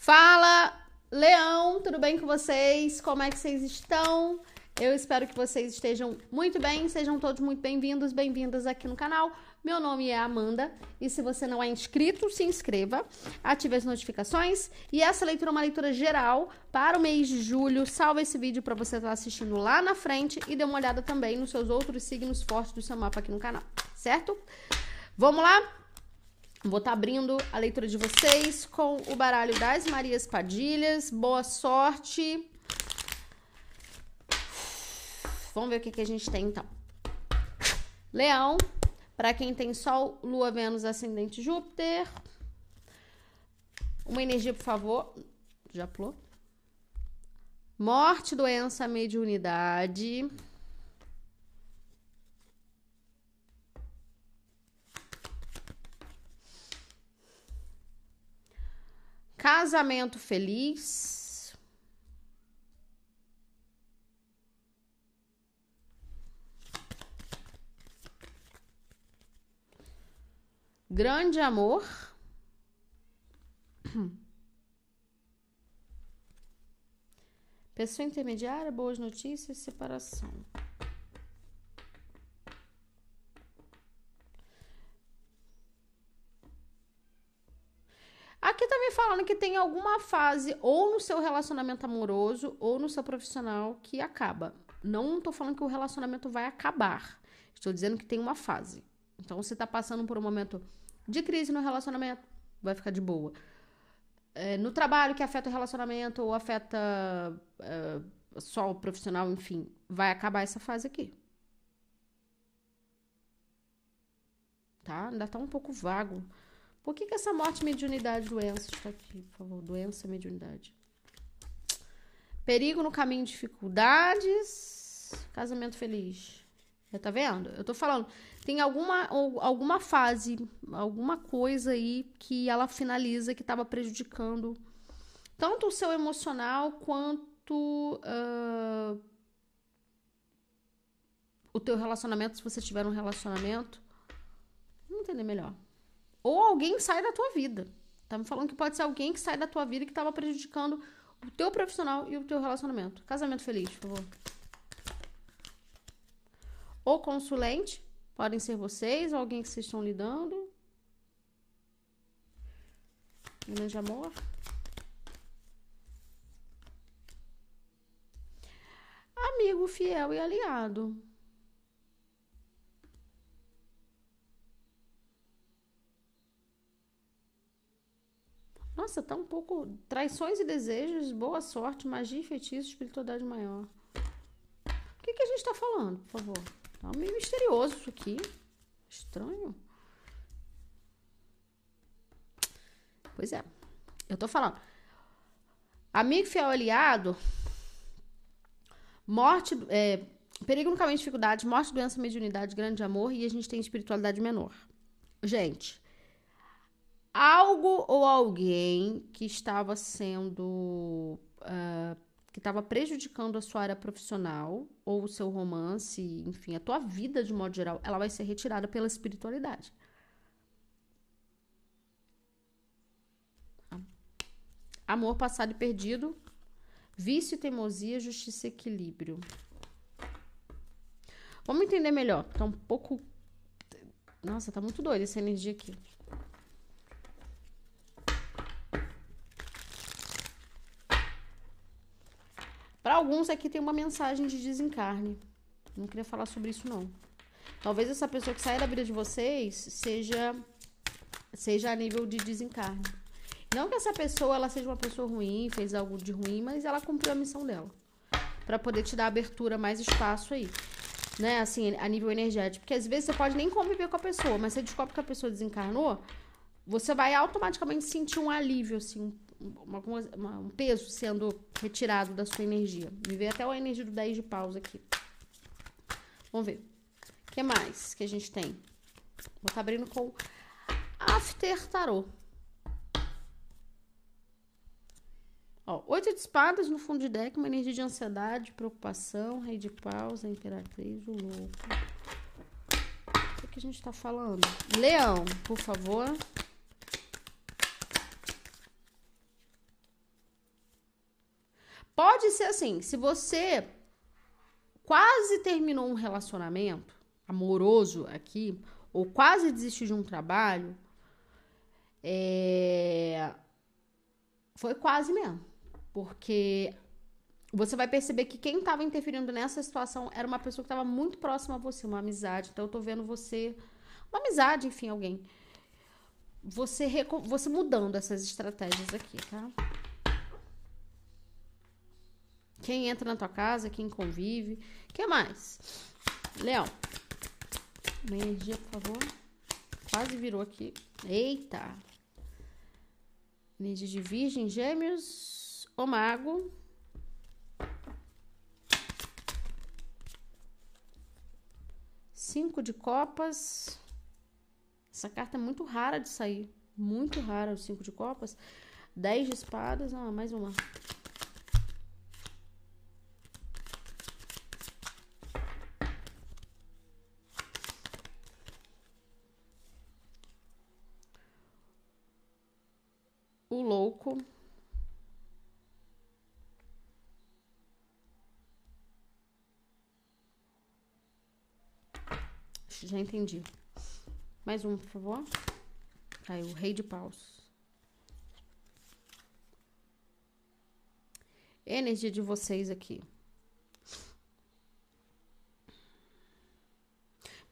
Fala, Leão, tudo bem com vocês? Como é que vocês estão? Eu espero que vocês estejam muito bem, sejam todos muito bem-vindos, bem-vindas aqui no canal. Meu nome é Amanda e se você não é inscrito, se inscreva, ative as notificações e essa leitura é uma leitura geral para o mês de julho. Salva esse vídeo para você estar assistindo lá na frente e dê uma olhada também nos seus outros signos fortes do seu mapa aqui no canal, certo? Vamos lá? Vou estar abrindo a leitura de vocês com o baralho das Marias Padilhas. Boa sorte. Vamos ver o que, que a gente tem então. Leão, para quem tem Sol, Lua, Vênus, Ascendente, Júpiter. Uma energia, por favor. Já pulou? Morte, doença, mediunidade. Casamento feliz. Grande amor. Pessoa intermediária, boas notícias, separação. Aqui tá me falando que tem alguma fase ou no seu relacionamento amoroso ou no seu profissional que acaba. Não tô falando que o relacionamento vai acabar. Estou dizendo que tem uma fase. Então você tá passando por um momento de crise no relacionamento, vai ficar de boa. É, no trabalho que afeta o relacionamento ou afeta é, só o profissional, enfim, vai acabar essa fase aqui. Tá? Ainda tá um pouco vago. Por que, que essa morte, mediunidade, doença está aqui, por favor? Doença, mediunidade. Perigo no caminho, dificuldades. Casamento feliz. Já tá vendo? Eu tô falando. Tem alguma, alguma fase, alguma coisa aí que ela finaliza que estava prejudicando tanto o seu emocional quanto uh, o teu relacionamento, se você tiver um relacionamento. Vamos entender melhor. Ou alguém sai da tua vida. Tá me falando que pode ser alguém que sai da tua vida que estava prejudicando o teu profissional e o teu relacionamento. Casamento feliz, por favor. Ou consulente, podem ser vocês, ou alguém que vocês estão lidando. Grande amor. Amigo fiel e aliado. Nossa, tá um pouco. Traições e desejos, boa sorte, magia e feitiço, espiritualidade maior. O que, que a gente tá falando, por favor? Tá meio misterioso isso aqui. Estranho. Pois é. Eu tô falando. Amigo fiel aliado. Morte. É, perigo no caminho de dificuldade, morte, doença, mediunidade, grande amor. E a gente tem espiritualidade menor. Gente algo ou alguém que estava sendo. Uh, que estava prejudicando a sua área profissional ou o seu romance, enfim, a tua vida de modo geral, ela vai ser retirada pela espiritualidade. Amor passado e perdido, vício teimosia, justiça e equilíbrio. Vamos entender melhor. Tá um pouco. Nossa, tá muito doida essa energia aqui. Alguns aqui tem uma mensagem de desencarne. Não queria falar sobre isso não. Talvez essa pessoa que saia da vida de vocês seja seja a nível de desencarne. Não que essa pessoa ela seja uma pessoa ruim, fez algo de ruim, mas ela cumpriu a missão dela. para poder te dar abertura, mais espaço aí. Né, assim, a nível energético. Porque às vezes você pode nem conviver com a pessoa, mas você descobre que a pessoa desencarnou, você vai automaticamente sentir um alívio, assim, uma, uma, um peso sendo retirado da sua energia. Me veio até a energia do 10 de paus aqui. Vamos ver. O que mais que a gente tem? Vou estar tá abrindo com After Tarot. Ó, oito de espadas no fundo de deck, uma energia de ansiedade, preocupação, rei de paus, a imperatriz, o louco. O que, que a gente tá falando? Leão, por favor. Pode ser assim, se você quase terminou um relacionamento amoroso aqui, ou quase desistiu de um trabalho, é... foi quase mesmo. Porque você vai perceber que quem estava interferindo nessa situação era uma pessoa que estava muito próxima a você, uma amizade. Então eu tô vendo você, uma amizade, enfim, alguém. Você, você mudando essas estratégias aqui, tá? Quem entra na tua casa, quem convive. O que mais? Leão. Energia, por favor. Quase virou aqui. Eita. Energia de virgem, gêmeos, o mago. Cinco de copas. Essa carta é muito rara de sair. Muito rara, o cinco de copas. Dez de espadas. Ah, mais uma. O louco. Já entendi. Mais um, por favor. Aí, o rei de paus. Energia de vocês aqui.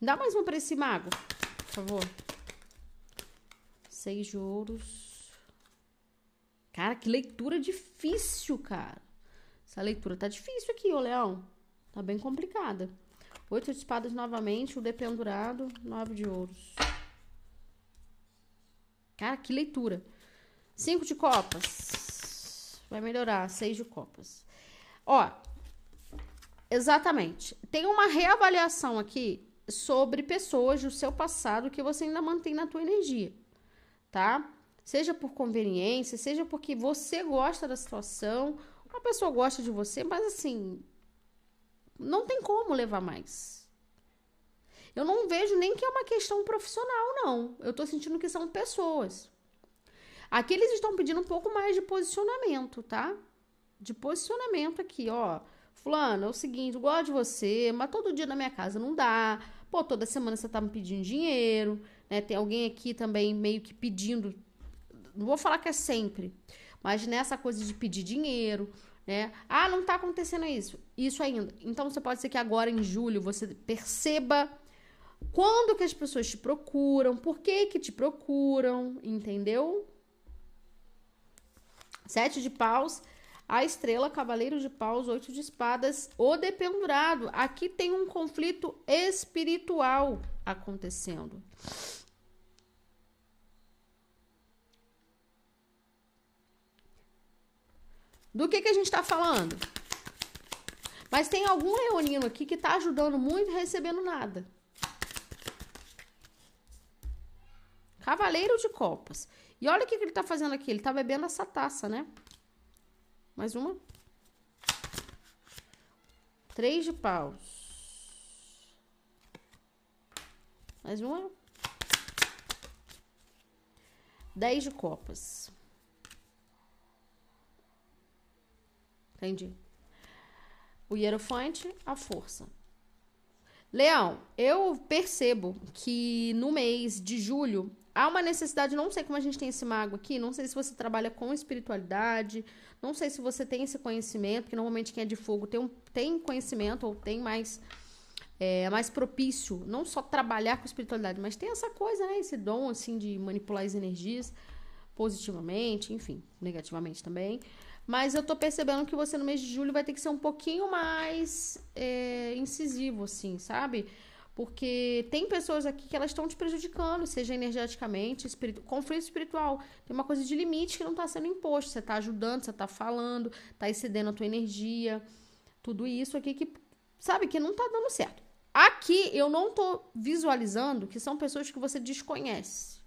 Dá mais um para esse mago, por favor. Seis de ouros. Cara, que leitura difícil, cara. Essa leitura tá difícil aqui, ô leão. Tá bem complicada. Oito de espadas novamente, o dependurado, nove de ouros. Cara, que leitura. Cinco de copas. Vai melhorar. Seis de copas. Ó, exatamente. Tem uma reavaliação aqui sobre pessoas do seu passado que você ainda mantém na tua energia, tá? Seja por conveniência, seja porque você gosta da situação, uma pessoa gosta de você, mas assim, não tem como levar mais. Eu não vejo nem que é uma questão profissional, não. Eu tô sentindo que são pessoas. Aqui eles estão pedindo um pouco mais de posicionamento, tá? De posicionamento aqui, ó. Fulano, é o seguinte, eu gosto de você, mas todo dia na minha casa não dá. Pô, toda semana você tá me pedindo dinheiro, né? Tem alguém aqui também meio que pedindo. Não vou falar que é sempre, mas nessa coisa de pedir dinheiro, né? Ah, não tá acontecendo isso, isso ainda. Então você pode ser que agora em julho você perceba quando que as pessoas te procuram, por que que te procuram, entendeu? Sete de paus, a estrela, cavaleiro de paus, oito de espadas, o dependurado. Aqui tem um conflito espiritual acontecendo. Do que, que a gente está falando? Mas tem algum leonino aqui que está ajudando muito e recebendo nada. Cavaleiro de copas. E olha o que, que ele está fazendo aqui. Ele está bebendo essa taça, né? Mais uma. Três de paus. Mais uma. Dez de copas. Entendi. O hierofante, a força. Leão, eu percebo que no mês de julho há uma necessidade, não sei como a gente tem esse mago aqui, não sei se você trabalha com espiritualidade, não sei se você tem esse conhecimento, porque normalmente quem é de fogo tem, um, tem conhecimento ou tem mais é mais propício, não só trabalhar com espiritualidade, mas tem essa coisa, né? Esse dom, assim, de manipular as energias positivamente, enfim, negativamente também. Mas eu tô percebendo que você no mês de julho vai ter que ser um pouquinho mais é, incisivo, assim, sabe? Porque tem pessoas aqui que elas estão te prejudicando, seja energeticamente, espiritu... conflito espiritual. Tem uma coisa de limite que não está sendo imposto. Você está ajudando, você está falando, está excedendo a tua energia. Tudo isso aqui que, sabe, que não está dando certo. Aqui eu não tô visualizando que são pessoas que você desconhece.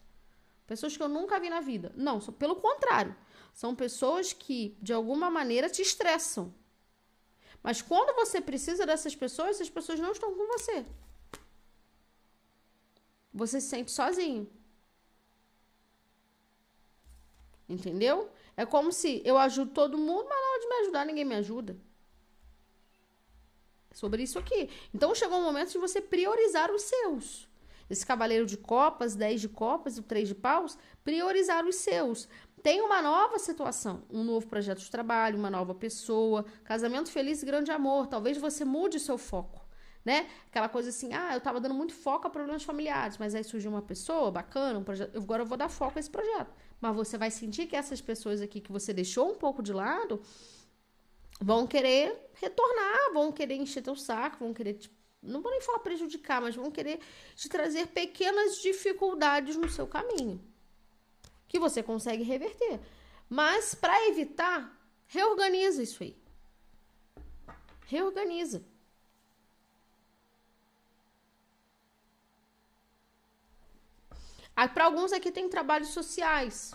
Pessoas que eu nunca vi na vida. Não, pelo contrário. São pessoas que, de alguma maneira, te estressam. Mas quando você precisa dessas pessoas, essas pessoas não estão com você. Você se sente sozinho. Entendeu? É como se eu ajudo todo mundo, mas na hora pode me ajudar, ninguém me ajuda. É sobre isso aqui. Então chegou o momento de você priorizar os seus. Esse cavaleiro de copas, 10 de copas o 3 de paus, priorizar os seus. Tem uma nova situação, um novo projeto de trabalho, uma nova pessoa, casamento feliz e grande amor. Talvez você mude o seu foco, né? Aquela coisa assim, ah, eu tava dando muito foco a problemas familiares, mas aí surgiu uma pessoa bacana, um projeto, agora eu vou dar foco a esse projeto. Mas você vai sentir que essas pessoas aqui que você deixou um pouco de lado vão querer retornar, vão querer encher teu saco, vão querer não vou nem falar prejudicar, mas vão querer te trazer pequenas dificuldades no seu caminho que você consegue reverter. Mas para evitar, reorganiza isso aí. Reorganiza. Para alguns aqui tem trabalhos sociais,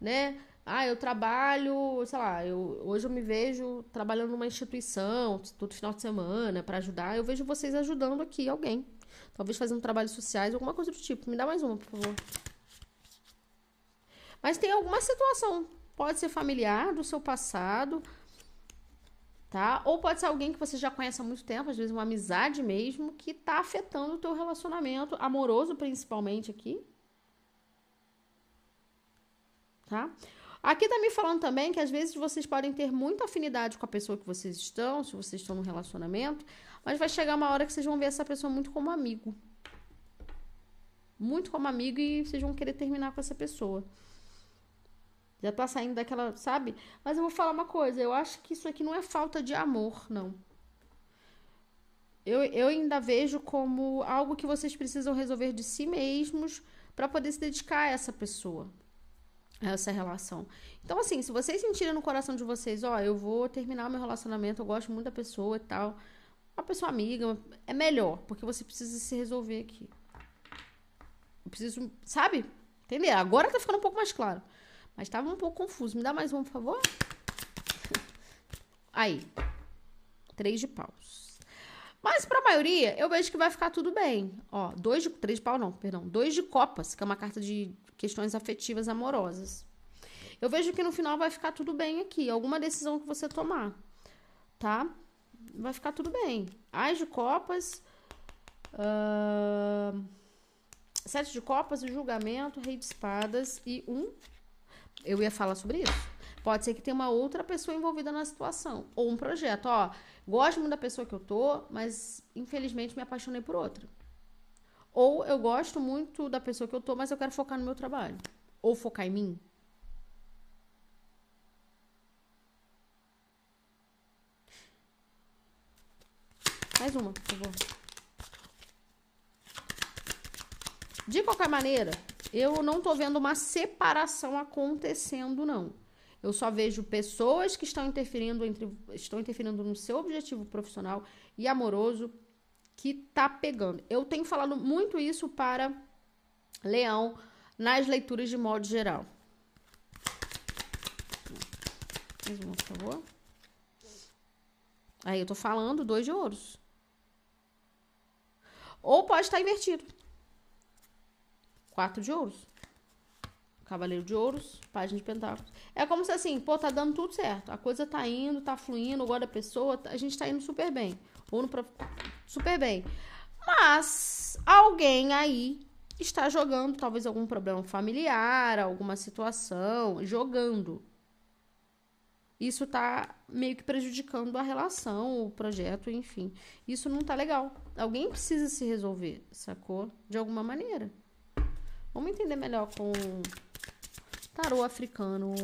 né? Ah, eu trabalho, sei lá, eu, hoje eu me vejo trabalhando numa instituição, todo final de semana, para ajudar. Eu vejo vocês ajudando aqui alguém. Talvez fazendo trabalhos sociais, alguma coisa do tipo. Me dá mais uma, por favor. Mas tem alguma situação, pode ser familiar do seu passado, tá? Ou pode ser alguém que você já conhece há muito tempo, às vezes uma amizade mesmo, que tá afetando o teu relacionamento amoroso principalmente aqui. Tá? Aqui tá me falando também que às vezes vocês podem ter muita afinidade com a pessoa que vocês estão, se vocês estão num relacionamento, mas vai chegar uma hora que vocês vão ver essa pessoa muito como amigo. Muito como amigo e vocês vão querer terminar com essa pessoa. Já tá saindo daquela, sabe? Mas eu vou falar uma coisa, eu acho que isso aqui não é falta de amor, não. Eu, eu ainda vejo como algo que vocês precisam resolver de si mesmos para poder se dedicar a essa pessoa, a essa relação. Então, assim, se vocês sentirem no coração de vocês, ó, eu vou terminar o meu relacionamento, eu gosto muito da pessoa e tal, uma pessoa amiga, é melhor, porque você precisa se resolver aqui. Eu preciso, sabe? Entender? Agora tá ficando um pouco mais claro. Mas estava um pouco confuso. Me dá mais um, por favor? Aí. Três de paus. Mas para a maioria, eu vejo que vai ficar tudo bem. Ó, dois de... Três de pau não, perdão. Dois de copas, que é uma carta de questões afetivas amorosas. Eu vejo que no final vai ficar tudo bem aqui. Alguma decisão que você tomar, tá? Vai ficar tudo bem. As de copas... Uh... Sete de copas, julgamento, rei de espadas e um eu ia falar sobre isso. Pode ser que tenha uma outra pessoa envolvida na situação. Ou um projeto. Ó, gosto muito da pessoa que eu tô, mas infelizmente me apaixonei por outra. Ou eu gosto muito da pessoa que eu tô, mas eu quero focar no meu trabalho. Ou focar em mim. Mais uma, por favor. De qualquer maneira, eu não tô vendo uma separação acontecendo, não. Eu só vejo pessoas que estão interferindo entre estão interferindo no seu objetivo profissional e amoroso que tá pegando. Eu tenho falado muito isso para Leão nas leituras de modo geral. Mais uma, por favor. Aí eu tô falando dois de ouros. Ou pode estar invertido. Quatro de ouros. Cavaleiro de ouros, página de pentáculos. É como se assim, pô, tá dando tudo certo. A coisa tá indo, tá fluindo, agora a pessoa, a gente tá indo super bem. Ou no super bem. Mas alguém aí está jogando talvez algum problema familiar, alguma situação, jogando. Isso tá meio que prejudicando a relação, o projeto, enfim. Isso não tá legal. Alguém precisa se resolver, sacou? De alguma maneira. Vamos entender melhor com tarô africano.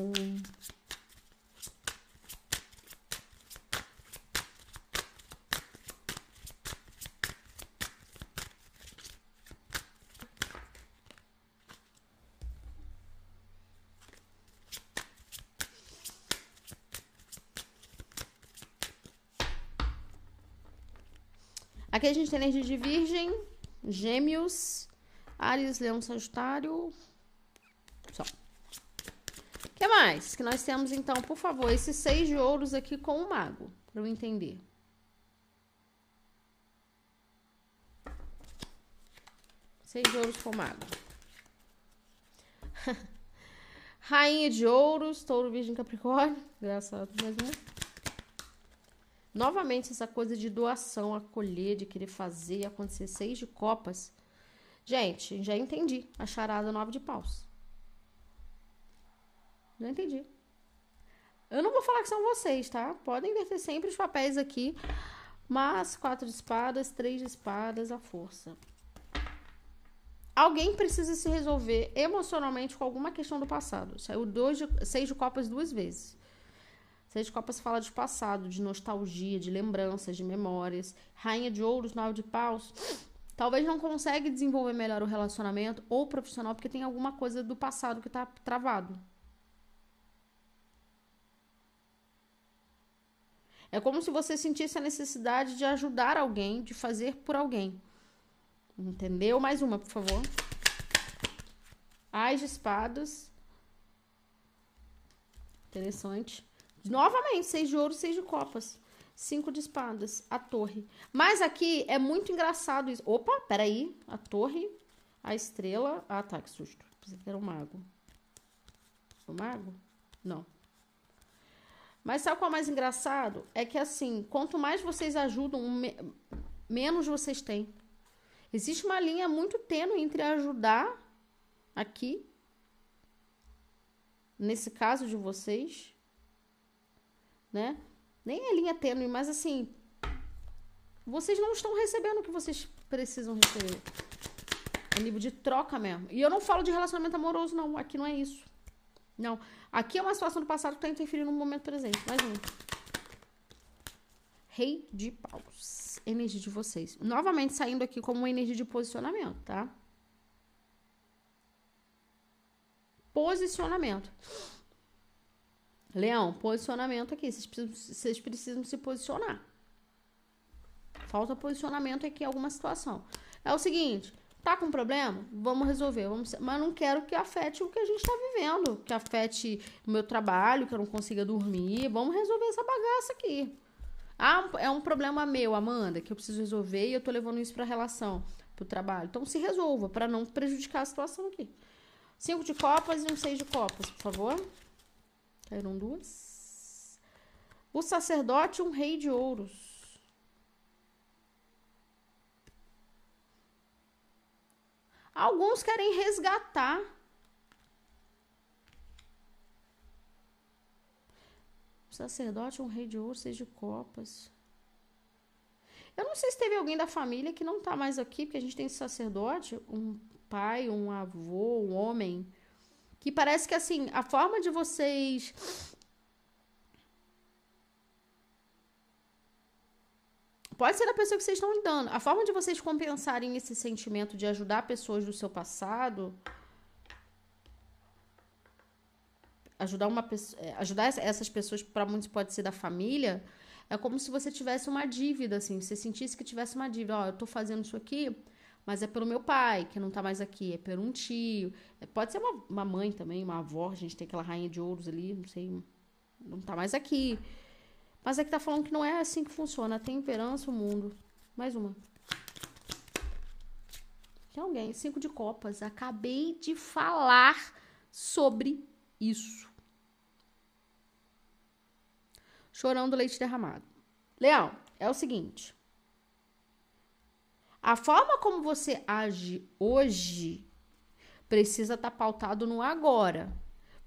Aqui a gente tem energia de virgem, gêmeos, Ares, Leão, Sagitário. Só. O que mais que nós temos, então, por favor, esses seis de ouros aqui com o mago, para eu entender. Seis de ouros com o mago. Rainha de Ouros, Touro, Virgem, Capricórnio. Engraçado, mais uma. Novamente, essa coisa de doação, acolher, de querer fazer acontecer. Seis de copas. Gente, já entendi. A charada nove de paus. Já entendi. Eu não vou falar que são vocês, tá? Podem inverter sempre os papéis aqui. Mas quatro de espadas, três de espadas, a força. Alguém precisa se resolver emocionalmente com alguma questão do passado. Saiu dois de, seis de copas duas vezes. Seis de copas fala de passado, de nostalgia, de lembranças, de memórias. Rainha de ouros, nove de paus. Talvez não consegue desenvolver melhor o relacionamento ou profissional porque tem alguma coisa do passado que está travado. É como se você sentisse a necessidade de ajudar alguém, de fazer por alguém. Entendeu? Mais uma, por favor. Ais de espadas. Interessante. Novamente, seis de ouro, seis de copas. Cinco de espadas. A torre. Mas aqui é muito engraçado isso. Opa, peraí. A torre, a estrela. Ah, tá, que susto. Pensei que era o mago. O mago? Não. Mas sabe qual é o mais engraçado? É que assim, quanto mais vocês ajudam, me menos vocês têm. Existe uma linha muito tênue entre ajudar aqui, nesse caso de vocês, né? Nem é linha tênue, mas assim, vocês não estão recebendo o que vocês precisam receber. É nível de troca mesmo. E eu não falo de relacionamento amoroso, não. Aqui não é isso. Não. Aqui é uma situação do passado que está interferindo no momento presente. Mais um. Rei de paus. Energia de vocês. Novamente saindo aqui como uma energia de posicionamento, tá? Posicionamento. Leão, posicionamento aqui. Vocês precisam, vocês precisam se posicionar. Falta posicionamento aqui em alguma situação. É o seguinte, Tá com problema? Vamos resolver. Vamos... Mas não quero que afete o que a gente está vivendo. Que afete o meu trabalho, que eu não consiga dormir. Vamos resolver essa bagaça aqui. Ah, é um problema meu, Amanda, que eu preciso resolver e eu tô levando isso pra relação, pro trabalho. Então se resolva, para não prejudicar a situação aqui. Cinco de copas e um seis de copas, por favor. Caíram duas. O sacerdote, um rei de ouros. Alguns querem resgatar. O sacerdote, um rei de ouro, seis de copas. Eu não sei se teve alguém da família que não tá mais aqui, porque a gente tem sacerdote, um pai, um avô, um homem, que parece que assim, a forma de vocês Pode ser a pessoa que vocês estão lidando. A forma de vocês compensarem esse sentimento de ajudar pessoas do seu passado. Ajudar uma é, ajudar essas pessoas para muitos pode ser da família, é como se você tivesse uma dívida assim, você sentisse que tivesse uma dívida, ó, oh, eu tô fazendo isso aqui, mas é pelo meu pai, que não tá mais aqui, é por um tio, é, pode ser uma, uma mãe também, uma avó, a gente tem aquela rainha de ouros ali, não sei, não tá mais aqui. Mas é que tá falando que não é assim que funciona. A temperança, o mundo. Mais uma. Tem alguém. Cinco de copas. Acabei de falar sobre isso. Chorão do leite derramado. Leão, é o seguinte. A forma como você age hoje precisa estar tá pautado no agora.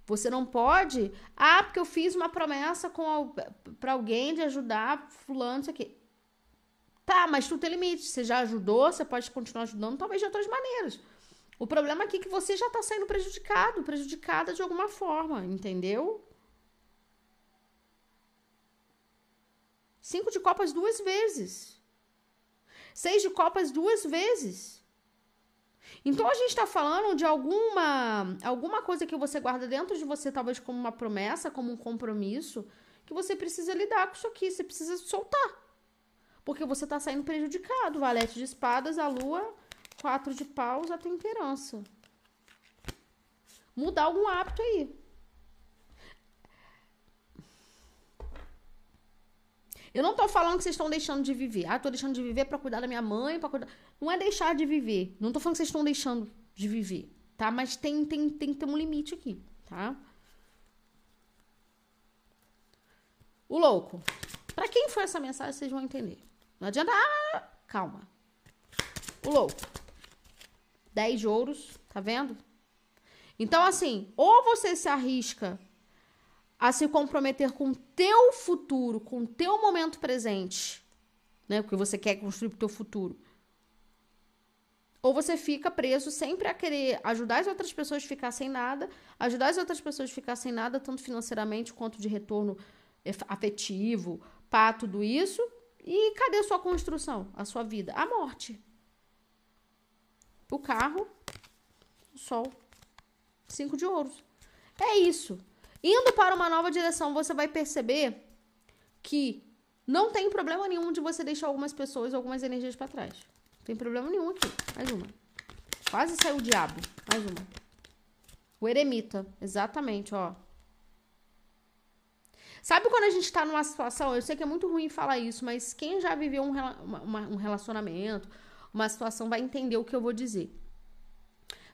Você não pode, ah, porque eu fiz uma promessa para alguém de ajudar fulano, isso aqui. Tá, mas tu tem limite. Você já ajudou, você pode continuar ajudando, talvez de outras maneiras. O problema aqui é que você já tá sendo prejudicado, prejudicada de alguma forma, entendeu? Cinco de copas duas vezes. Seis de copas duas vezes. Então a gente está falando de alguma alguma coisa que você guarda dentro de você, talvez como uma promessa, como um compromisso, que você precisa lidar com isso aqui, você precisa soltar. Porque você está saindo prejudicado. Valete de espadas, a lua, quatro de paus, a temperança. Mudar algum hábito aí. Eu não tô falando que vocês estão deixando de viver. Ah, tô deixando de viver para cuidar da minha mãe, para cuidar. Não é deixar de viver. Não tô falando que vocês estão deixando de viver, tá? Mas tem, tem, tem que ter um limite aqui, tá? O louco. Para quem foi essa mensagem, vocês vão entender. Não adianta. Ah, calma. O louco. 10 de ouros, tá vendo? Então, assim, ou você se arrisca a se comprometer com o teu futuro, com o teu momento presente, né? Porque você quer construir o teu futuro. Ou você fica preso sempre a querer ajudar as outras pessoas a ficar sem nada, ajudar as outras pessoas a ficar sem nada, tanto financeiramente quanto de retorno afetivo, pá, tudo isso. E cadê a sua construção, a sua vida? A morte. O carro, o sol. Cinco de ouros. É isso. Indo para uma nova direção, você vai perceber que não tem problema nenhum de você deixar algumas pessoas, algumas energias para trás. Não tem problema nenhum aqui. Mais uma. Quase saiu o diabo. Mais uma. O eremita. Exatamente, ó. Sabe quando a gente tá numa situação, eu sei que é muito ruim falar isso, mas quem já viveu um, uma, um relacionamento, uma situação, vai entender o que eu vou dizer.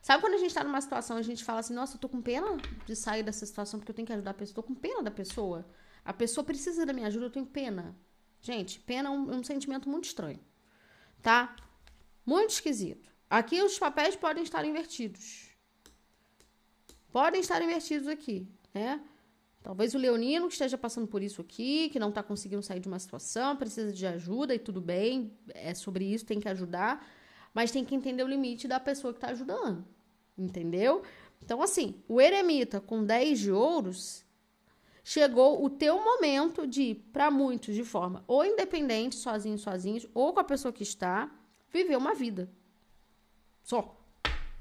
Sabe quando a gente tá numa situação, a gente fala assim, nossa, eu tô com pena de sair dessa situação porque eu tenho que ajudar a pessoa, tô com pena da pessoa. A pessoa precisa da minha ajuda, eu tenho pena. Gente, pena é um, um sentimento muito estranho, tá? Muito esquisito. Aqui os papéis podem estar invertidos. Podem estar invertidos aqui, né? Talvez o leonino esteja passando por isso aqui, que não está conseguindo sair de uma situação, precisa de ajuda e tudo bem, é sobre isso, tem que ajudar, mas tem que entender o limite da pessoa que está ajudando, entendeu? Então, assim, o eremita com 10 de ouros, chegou o teu momento de, para muitos, de forma ou independente, sozinho, sozinhos, ou com a pessoa que está, viver uma vida. Só.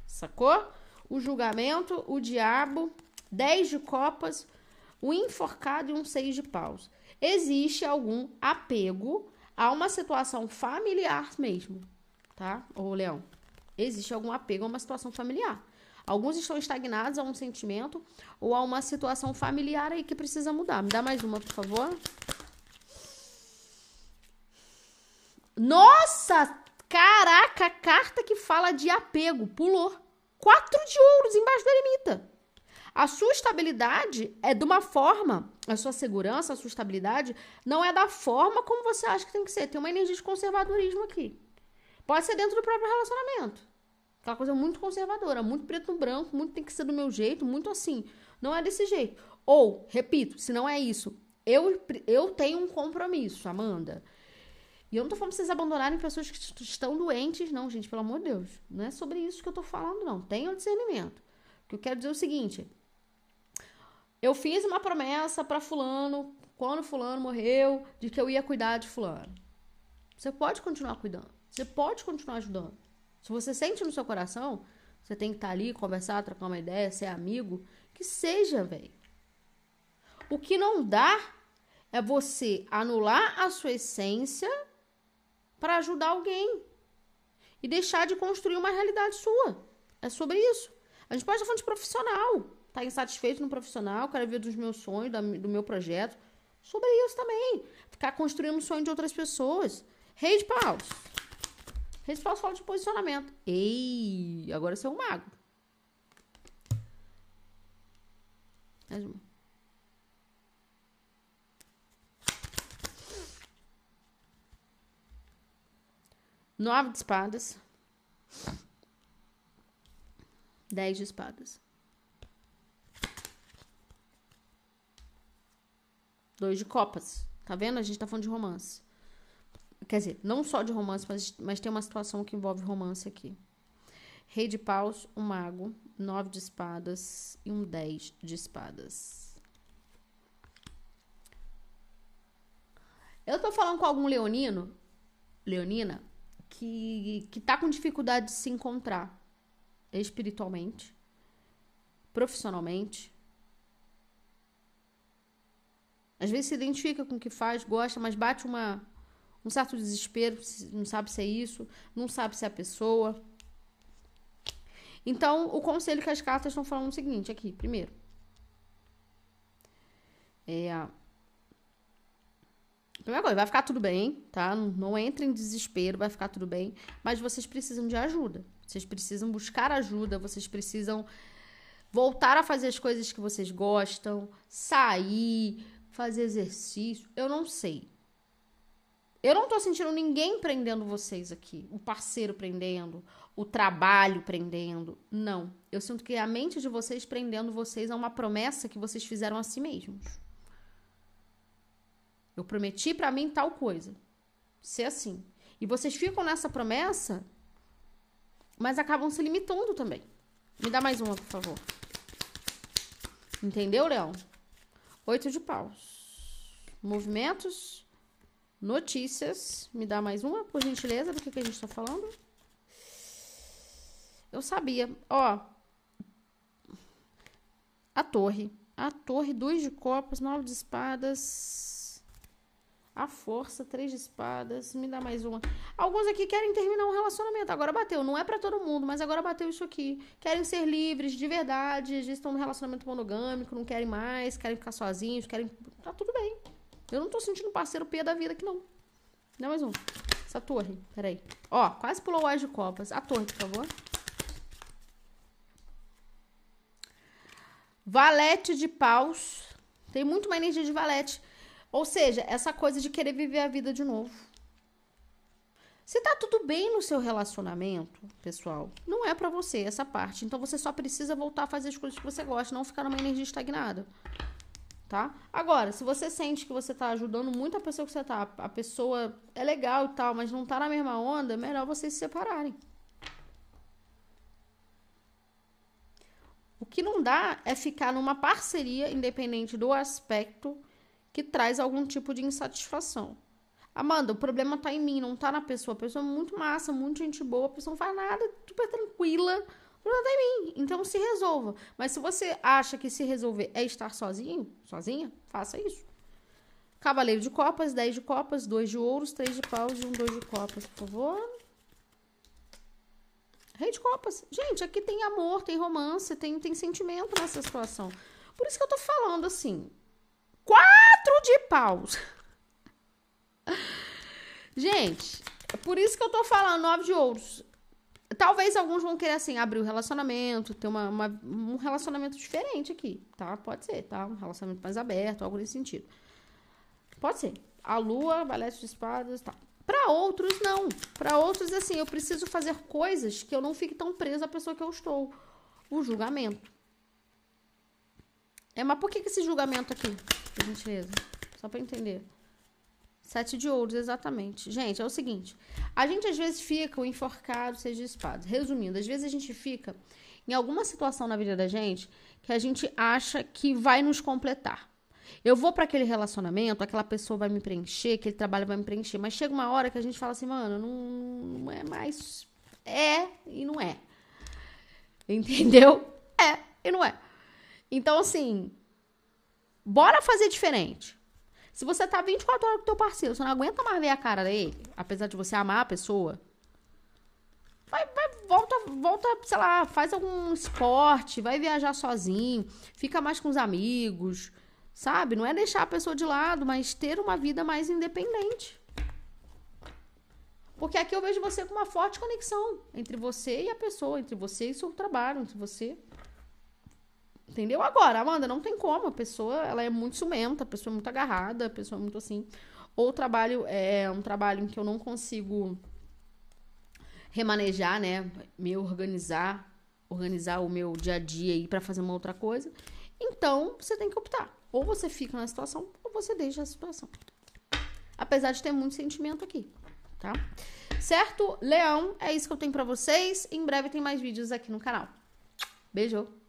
Sacou? O julgamento, o diabo, 10 de copas, o enforcado e um seis de paus. Existe algum apego a uma situação familiar mesmo, tá? Ô, Leão, existe algum apego a uma situação familiar. Alguns estão estagnados a um sentimento ou a uma situação familiar aí que precisa mudar. Me dá mais uma, por favor. Nossa! Caraca, carta que fala de apego. Pulou. Quatro de ouros embaixo da eremita. A sua estabilidade é de uma forma, a sua segurança, a sua estabilidade, não é da forma como você acha que tem que ser. Tem uma energia de conservadorismo aqui. Pode ser dentro do próprio relacionamento. Aquela coisa muito conservadora, muito preto no branco, muito tem que ser do meu jeito, muito assim. Não é desse jeito. Ou, repito, se não é isso, eu, eu tenho um compromisso, Amanda. E eu não tô falando pra vocês abandonarem pessoas que estão doentes, não, gente, pelo amor de Deus. Não é sobre isso que eu tô falando, não. Tenham discernimento. O que eu quero dizer é o seguinte: eu fiz uma promessa para fulano, quando fulano morreu, de que eu ia cuidar de fulano. Você pode continuar cuidando. Você pode continuar ajudando. Se você sente no seu coração, você tem que estar tá ali, conversar, trocar uma ideia, ser amigo, que seja, velho. O que não dá é você anular a sua essência para ajudar alguém e deixar de construir uma realidade sua. É sobre isso. A gente pode estar falando de profissional tá insatisfeito no profissional, quero ver dos meus sonhos, do meu projeto. Sobre isso também. Ficar construindo o sonho de outras pessoas. Rei de paus. Fala de posicionamento. Ei, agora você é um mago. Mais uma. Nove de espadas. Dez de espadas. Dois de copas. Tá vendo? A gente tá falando de romance. Quer dizer, não só de romance, mas, mas tem uma situação que envolve romance aqui. Rei de paus, um mago, nove de espadas e um dez de espadas. Eu tô falando com algum leonino, leonina, que, que tá com dificuldade de se encontrar espiritualmente, profissionalmente, Às vezes se identifica com o que faz, gosta, mas bate uma, um certo desespero, não sabe se é isso, não sabe se é a pessoa. Então, o conselho que as cartas estão falando é o seguinte aqui, primeiro. É. Primeira coisa, vai ficar tudo bem, tá? Não, não entre em desespero, vai ficar tudo bem. Mas vocês precisam de ajuda. Vocês precisam buscar ajuda, vocês precisam voltar a fazer as coisas que vocês gostam, sair, fazer exercício. Eu não sei. Eu não tô sentindo ninguém prendendo vocês aqui. O parceiro prendendo, o trabalho prendendo. Não. Eu sinto que a mente de vocês prendendo vocês a uma promessa que vocês fizeram a si mesmos. Eu prometi para mim tal coisa. Ser assim. E vocês ficam nessa promessa, mas acabam se limitando também. Me dá mais uma, por favor. Entendeu, Leão? Oito de paus. Movimentos Notícias. Me dá mais uma, por gentileza, do que, que a gente tá falando? Eu sabia. Ó. A torre. A torre, dois de copas, nove de espadas. A força, três de espadas. Me dá mais uma. Alguns aqui querem terminar um relacionamento. Agora bateu. Não é para todo mundo, mas agora bateu isso aqui. Querem ser livres de verdade. Já estão no relacionamento monogâmico, não querem mais, querem ficar sozinhos, querem. Tá tudo bem. Eu não tô sentindo parceiro P da vida aqui, não. Dá mais um. Essa torre. Peraí. Ó, quase pulou o as de copas. A torre, por favor. Valete de paus. Tem muito mais energia de valete. Ou seja, essa coisa de querer viver a vida de novo. Se tá tudo bem no seu relacionamento, pessoal, não é para você essa parte. Então você só precisa voltar a fazer as coisas que você gosta, não ficar numa energia estagnada tá? Agora, se você sente que você tá ajudando muito a pessoa que você tá, a pessoa é legal e tal, mas não tá na mesma onda, melhor vocês se separarem. O que não dá é ficar numa parceria independente do aspecto que traz algum tipo de insatisfação. Amanda, o problema tá em mim, não tá na pessoa. A pessoa é muito massa, muito gente boa, a pessoa não faz nada, super tranquila problema tá em mim. Então se resolva. Mas se você acha que se resolver é estar sozinho, sozinha, faça isso. Cavaleiro de copas, 10 de copas, 2 de ouros, 3 de paus e um 2 de copas, por favor. Rei de copas. Gente, aqui tem amor, tem romance, tem, tem sentimento nessa situação. Por isso que eu tô falando assim. Quatro de paus. Gente, é por isso que eu tô falando nove de ouros. Talvez alguns vão querer, assim, abrir o relacionamento, ter uma, uma, um relacionamento diferente aqui, tá? Pode ser, tá? Um relacionamento mais aberto, algo nesse sentido. Pode ser. A lua, balete de espadas, tá. Para outros, não. Para outros, assim, eu preciso fazer coisas que eu não fique tão presa à pessoa que eu estou. O julgamento. É, mas por que, que esse julgamento aqui? Por gentileza. Só para entender. Sete de ouros, exatamente. Gente, é o seguinte: a gente às vezes fica o enforcado, seja de espadas. Resumindo, às vezes a gente fica em alguma situação na vida da gente que a gente acha que vai nos completar. Eu vou para aquele relacionamento, aquela pessoa vai me preencher, aquele trabalho vai me preencher, mas chega uma hora que a gente fala assim, mano, não, não é mais. É e não é. Entendeu? É e não é. Então, assim, bora fazer diferente. Se você tá 24 horas com teu parceiro, você não aguenta mais ver a cara dele, apesar de você amar a pessoa, vai, vai, volta, volta, sei lá, faz algum esporte, vai viajar sozinho, fica mais com os amigos, sabe? Não é deixar a pessoa de lado, mas ter uma vida mais independente. Porque aqui eu vejo você com uma forte conexão entre você e a pessoa, entre você e seu trabalho, entre você Entendeu? Agora, Amanda, não tem como. A pessoa, ela é muito ciumenta, a pessoa é muito agarrada, a pessoa é muito assim. Ou o trabalho é um trabalho em que eu não consigo remanejar, né? Me organizar, organizar o meu dia a dia aí para fazer uma outra coisa. Então, você tem que optar. Ou você fica na situação, ou você deixa a situação. Apesar de ter muito sentimento aqui, tá? Certo? Leão, é isso que eu tenho para vocês. Em breve tem mais vídeos aqui no canal. Beijo!